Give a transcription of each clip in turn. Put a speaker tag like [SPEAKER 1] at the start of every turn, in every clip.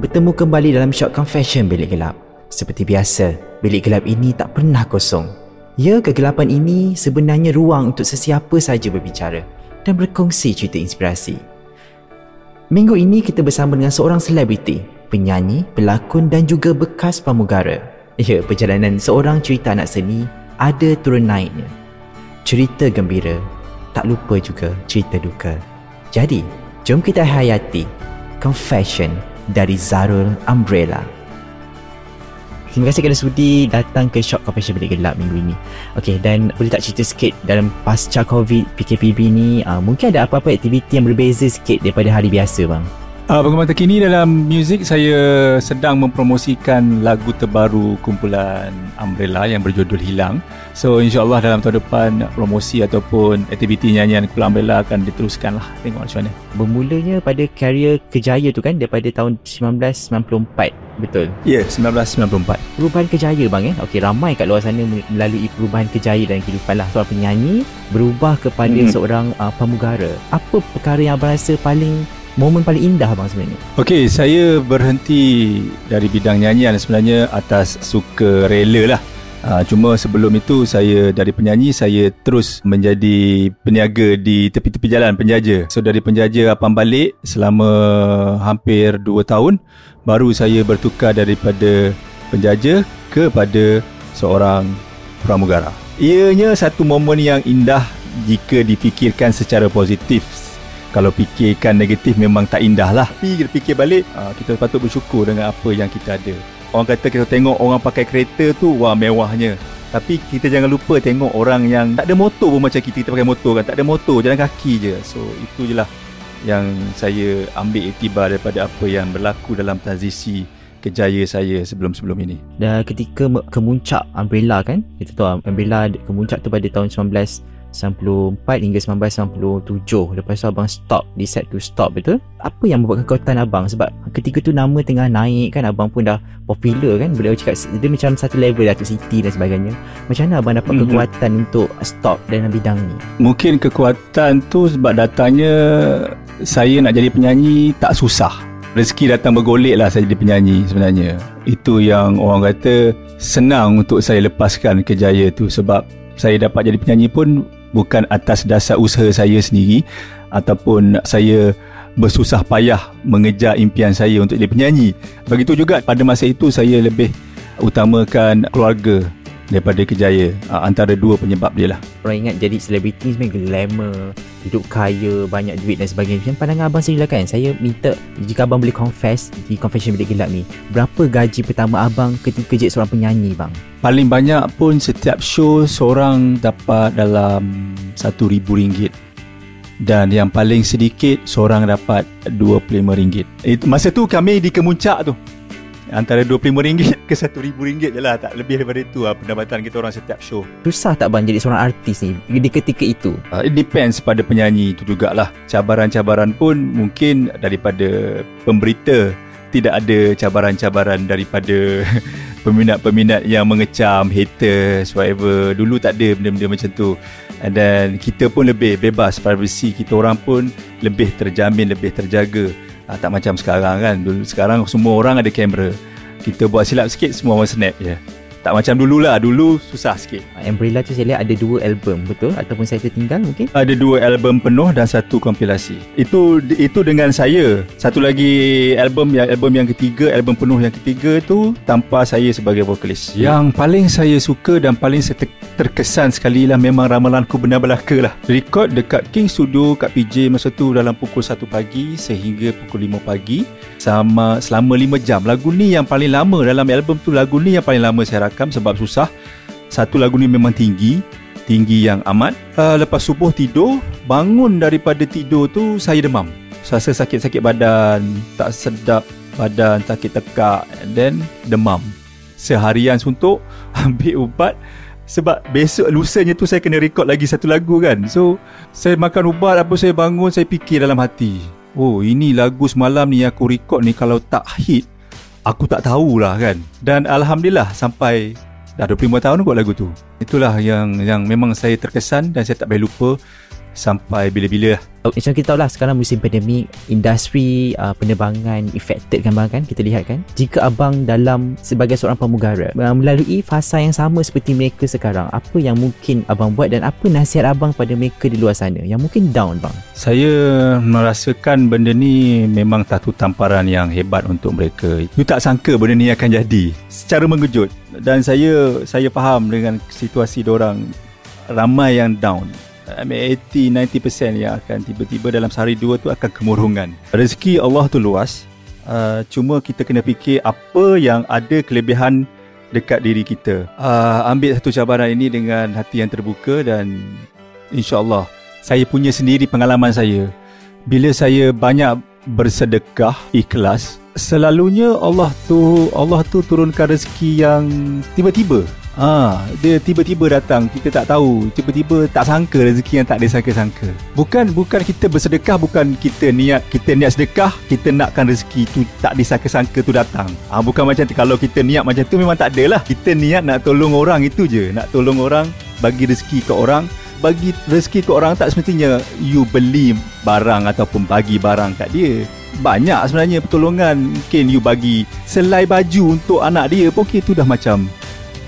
[SPEAKER 1] Bertemu kembali dalam Short Confession Bilik Gelap. Seperti biasa, bilik gelap ini tak pernah kosong. Ya, kegelapan ini sebenarnya ruang untuk sesiapa saja berbicara dan berkongsi cerita inspirasi. Minggu ini kita bersama dengan seorang selebriti, penyanyi, pelakon dan juga bekas pramugara. Ya, perjalanan seorang cerita anak seni ada turun naiknya. Cerita gembira, tak lupa juga cerita duka. Jadi, jom kita hayati Confession dari Zarul Umbrella. Terima kasih kerana sudi datang ke Shock Confession Bilik Gelap minggu ini. Okey, dan boleh tak cerita sikit dalam pasca COVID PKPB ni, uh, mungkin ada apa-apa aktiviti yang berbeza sikit daripada hari biasa bang?
[SPEAKER 2] Uh, Perkembangan terkini dalam muzik saya sedang mempromosikan lagu terbaru kumpulan Umbrella yang berjudul Hilang. So insyaAllah dalam tahun depan promosi ataupun aktiviti nyanyian kumpulan Umbrella akan diteruskan lah. Tengok macam mana.
[SPEAKER 1] Bermulanya pada karier kejaya tu kan daripada tahun 1994. Betul?
[SPEAKER 2] Ya, yeah, 1994.
[SPEAKER 1] Perubahan kejaya bang eh. Okey, ramai kat luar sana melalui perubahan kejaya dan kehidupan lah. Seorang penyanyi berubah kepada hmm. seorang uh, pramugara. Apa perkara yang abang rasa paling momen paling indah bang sebenarnya?
[SPEAKER 2] Okey, saya berhenti dari bidang nyanyian sebenarnya atas suka rela lah. Uh, cuma sebelum itu saya dari penyanyi saya terus menjadi peniaga di tepi-tepi jalan penjaja. So dari penjaja Apam balik selama hampir 2 tahun baru saya bertukar daripada penjaja kepada seorang pramugara. Ianya satu momen yang indah jika difikirkan secara positif kalau fikirkan negatif memang tak indah lah. Tapi kita fikir balik ah, kita patut bersyukur dengan apa yang kita ada. Orang kata kita tengok orang pakai kereta tu wah mewahnya. Tapi kita jangan lupa tengok orang yang tak ada motor pun macam kita, kita pakai motor kan tak ada motor jalan kaki je. So itu je lah yang saya ambil iktibar daripada apa yang berlaku dalam transisi kejaya saya sebelum-sebelum ini.
[SPEAKER 1] Dan ketika kemuncak Umbrella kan, kita tahu Umbrella kemuncak tu pada tahun 19 94 hingga 1997 Lepas tu abang stop Decide to stop betul? Apa yang membuat kekuatan abang? Sebab ketika tu nama tengah naik kan Abang pun dah popular kan? Boleh cakap Dia macam satu level Datuk Siti dan sebagainya. Macam mana abang dapat mm-hmm. kekuatan Untuk stop dalam bidang ni?
[SPEAKER 2] Mungkin kekuatan tu Sebab datanya Saya nak jadi penyanyi Tak susah. Rezeki datang bergolek lah Saya jadi penyanyi sebenarnya. Itu yang orang kata Senang untuk saya lepaskan kejaya tu Sebab saya dapat jadi penyanyi pun bukan atas dasar usaha saya sendiri ataupun saya bersusah payah mengejar impian saya untuk jadi penyanyi. Begitu juga pada masa itu saya lebih utamakan keluarga daripada kejaya. Uh, antara dua penyebab dia lah.
[SPEAKER 1] Orang ingat jadi selebriti sebenarnya glamour hidup kaya banyak duit dan sebagainya. Macam pandangan abang sendiri lah kan saya minta jika abang boleh confess di confession bilik gelap ni berapa gaji pertama abang ketika jadi seorang penyanyi bang?
[SPEAKER 2] Paling banyak pun setiap show seorang dapat dalam RM1,000. Dan yang paling sedikit seorang dapat RM25 Itu masa tu kami di kemuncak tu antara RM25 ke RM1,000 je lah tak lebih daripada itu lah pendapatan kita orang setiap show.
[SPEAKER 1] Susah tak bang jadi seorang artis ni di ketika itu?
[SPEAKER 2] Uh, it depends pada penyanyi itu jugalah. Cabaran-cabaran pun mungkin daripada pemberita tidak ada cabaran-cabaran daripada peminat-peminat yang mengecam haters whatever. Dulu tak ada benda-benda macam tu dan kita pun lebih bebas privacy. Kita orang pun lebih terjamin lebih terjaga. Ha, tak macam sekarang kan. Sekarang semua orang ada kamera. Kita buat silap sikit semua orang snap je Tak macam dulu lah Dulu susah sikit.
[SPEAKER 1] Umbrella tu saya lihat ada dua album betul? Ataupun saya tertinggal mungkin?
[SPEAKER 2] Ada dua album penuh Dan satu kompilasi. Itu itu dengan saya. Satu lagi album yang album yang ketiga Album penuh yang ketiga tu Tanpa saya sebagai vokalis. Yang paling saya suka Dan paling saya ter- terkesan sekali lah Memang ramalanku benar belaka lah. Record dekat King Studio Kat PJ masa tu Dalam pukul 1 pagi Sehingga pukul 5 pagi. Sama Selama 5 jam. Lagu ni yang paling lama Dalam album tu Lagu ni yang paling lama saya rakam Sebab susah. Satu lagu ni memang tinggi Tinggi yang amat. Uh, Lepas subuh tidur Bangun daripada tidur tu Saya demam. Rasa sakit-sakit badan Tak sedap Badan sakit tekak And then Demam. Seharian suntuk Ambil ubat. Sebab besok lusanya tu saya kena record lagi satu lagu kan. So saya makan ubat apa saya bangun Saya fikir dalam hati. Oh ini lagu semalam ni aku record ni Kalau tak hit Aku tak tahulah kan. Dan Alhamdulillah sampai Dah 25 tahun buat lagu tu. Itulah yang yang memang saya terkesan Dan saya tak boleh lupa Sampai bila-bila. Lah
[SPEAKER 1] Oh, macam kita tahu lah sekarang musim pandemik industri uh, penerbangan affected kan bang kan? Kita lihat kan? Jika abang dalam sebagai seorang pramugara uh, melalui fasa yang sama seperti mereka sekarang apa yang mungkin abang buat dan apa nasihat abang pada mereka di luar sana yang mungkin down bang?
[SPEAKER 2] Saya merasakan benda ni memang satu tamparan yang hebat untuk mereka. You tak sangka benda ni akan jadi secara mengejut. Dan saya saya faham dengan situasi orang. Ramai yang down. I mean 80-90% yang akan tiba-tiba dalam sehari dua tu akan kemurungan. Rezeki Allah tu luas. Uh, cuma kita kena fikir apa yang ada kelebihan dekat diri kita. Uh, ambil satu cabaran ini dengan hati yang terbuka dan insya-Allah saya punya sendiri pengalaman saya. Bila saya banyak bersedekah ikhlas, selalunya Allah tu Allah tu turunkan rezeki yang tiba-tiba. Ah, dia tiba-tiba datang, kita tak tahu, tiba-tiba tak sangka rezeki yang tak disangka-sangka. Bukan bukan kita bersedekah, bukan kita niat kita niat sedekah, kita nakkan rezeki tu tak disangka-sangka tu datang. Ah, bukan macam tu kalau kita niat macam tu memang tak ada lah. Kita niat nak tolong orang itu je, nak tolong orang, bagi rezeki ke orang, bagi rezeki ke orang tak semestinya you beli barang ataupun bagi barang kat dia. Banyak sebenarnya pertolongan mungkin you bagi selai baju untuk anak dia pun okay, tu dah macam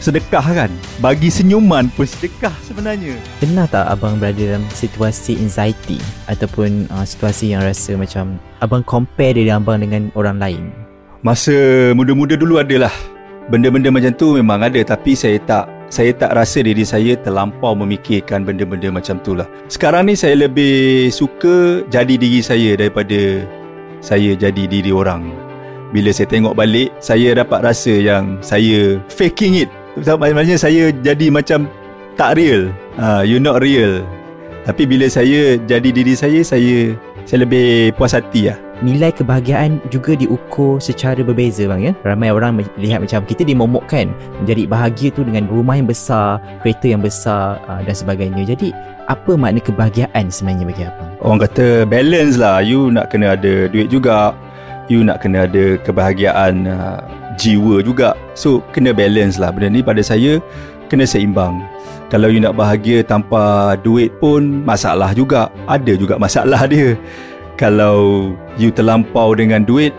[SPEAKER 2] sedekah kan. Bagi senyuman pun sedekah sebenarnya.
[SPEAKER 1] pernah tak abang berada dalam situasi anxiety ataupun uh, situasi yang rasa macam abang compare diri abang dengan orang lain
[SPEAKER 2] Masa muda-muda dulu adalah benda-benda macam tu memang ada tapi saya tak saya tak rasa diri saya terlampau memikirkan benda-benda macam tu lah. Sekarang ni saya lebih suka jadi diri saya daripada saya jadi diri orang. Bila saya tengok balik, saya dapat rasa yang saya faking it. Maksudnya saya jadi macam tak real. Uh, you not real. Tapi bila saya jadi diri saya, saya saya lebih puas hati lah.
[SPEAKER 1] nilai kebahagiaan juga diukur secara berbeza bang ya. Ramai orang melihat macam kita dimomokkan menjadi bahagia tu dengan rumah yang besar, kereta yang besar uh, dan sebagainya. Jadi apa makna kebahagiaan sebenarnya bagi abang?
[SPEAKER 2] Orang kata balance lah You nak kena ada duit juga You nak kena ada kebahagiaan uh, jiwa juga. So kena balance lah Benda ni. Pada saya Kena seimbang. Kalau you nak bahagia tanpa duit pun Masalah juga. Ada juga masalah dia. Kalau you terlampau dengan duit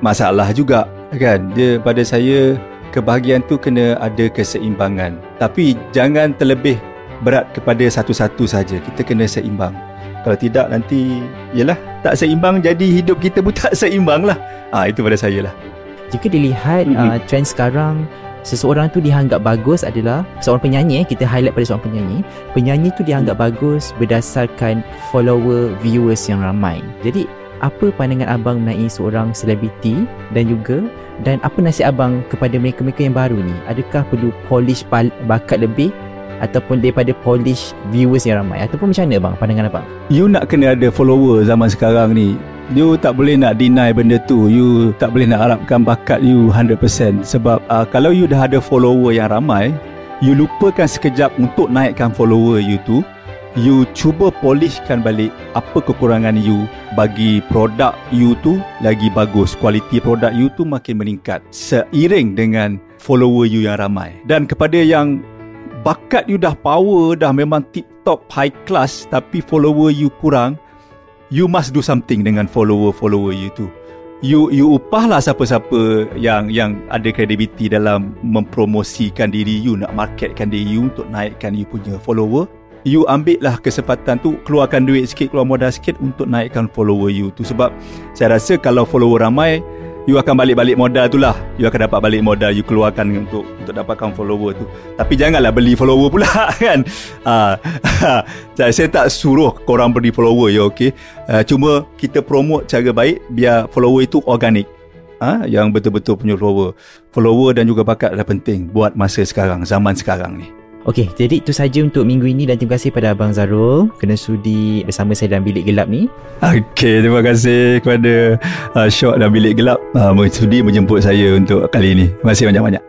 [SPEAKER 2] Masalah juga Kan? Dia pada saya Kebahagiaan tu kena ada keseimbangan. Tapi jangan terlebih berat kepada satu-satu saja. Kita kena seimbang. Kalau tidak nanti Yalah Tak seimbang Jadi hidup kita pun tak seimbang lah. Ah Itu pada saya lah
[SPEAKER 1] Jika dilihat
[SPEAKER 2] Mhm.
[SPEAKER 1] uh, trend sekarang seseorang tu dianggap bagus adalah seorang penyanyi eh, kita highlight pada seorang penyanyi. Penyanyi tu dianggap bagus berdasarkan follower viewers yang ramai. Jadi apa pandangan abang mengenai seorang selebriti dan juga dan apa nasihat abang kepada mereka-mereka yang baru ni? Adakah perlu polish pal- bakat lebih ataupun daripada polish viewers yang ramai? Ataupun macam mana bang pandangan abang?
[SPEAKER 2] You nak kena ada follower zaman sekarang ni You tak boleh nak deny benda tu. You tak boleh nak harapkan bakat you 100% Sebab uh, kalau you dah ada follower yang ramai You lupakan sekejap untuk naikkan follower you tu. You cuba polishkan balik apa kekurangan you. Bagi produk you tu lagi bagus. Kualiti produk you tu makin meningkat Seiring dengan follower you yang ramai. Dan kepada yang bakat you dah power dah memang tip top high class tapi follower you kurang you must do something dengan follower-follower you tu. You you upahlah siapa-siapa yang yang ada kredibiliti dalam mempromosikan diri you nak marketkan diri you untuk naikkan you punya follower. You ambil lah kesempatan tu keluarkan duit sikit keluar modal sikit untuk naikkan follower you tu. Sebab saya rasa kalau follower ramai you akan balik-balik modal tu lah. You akan dapat balik modal you keluarkan untuk untuk dapatkan follower tu. Tapi janganlah beli follower pula kan? Ha, saya, tak suruh korang beli follower ya okey? Uh, cuma kita promote cara baik biar follower itu organik ha, yang betul-betul punya follower. Follower dan juga bakat adalah penting buat masa sekarang zaman sekarang ni
[SPEAKER 1] Okey, jadi itu saja untuk minggu ini dan terima kasih pada Abang Zarul kena sudi bersama saya dalam bilik gelap ni.
[SPEAKER 2] Okey, terima kasih kepada uh, Syok dan bilik gelap uh, sudi menjemput saya untuk kali ini. Terima kasih banyak-banyak.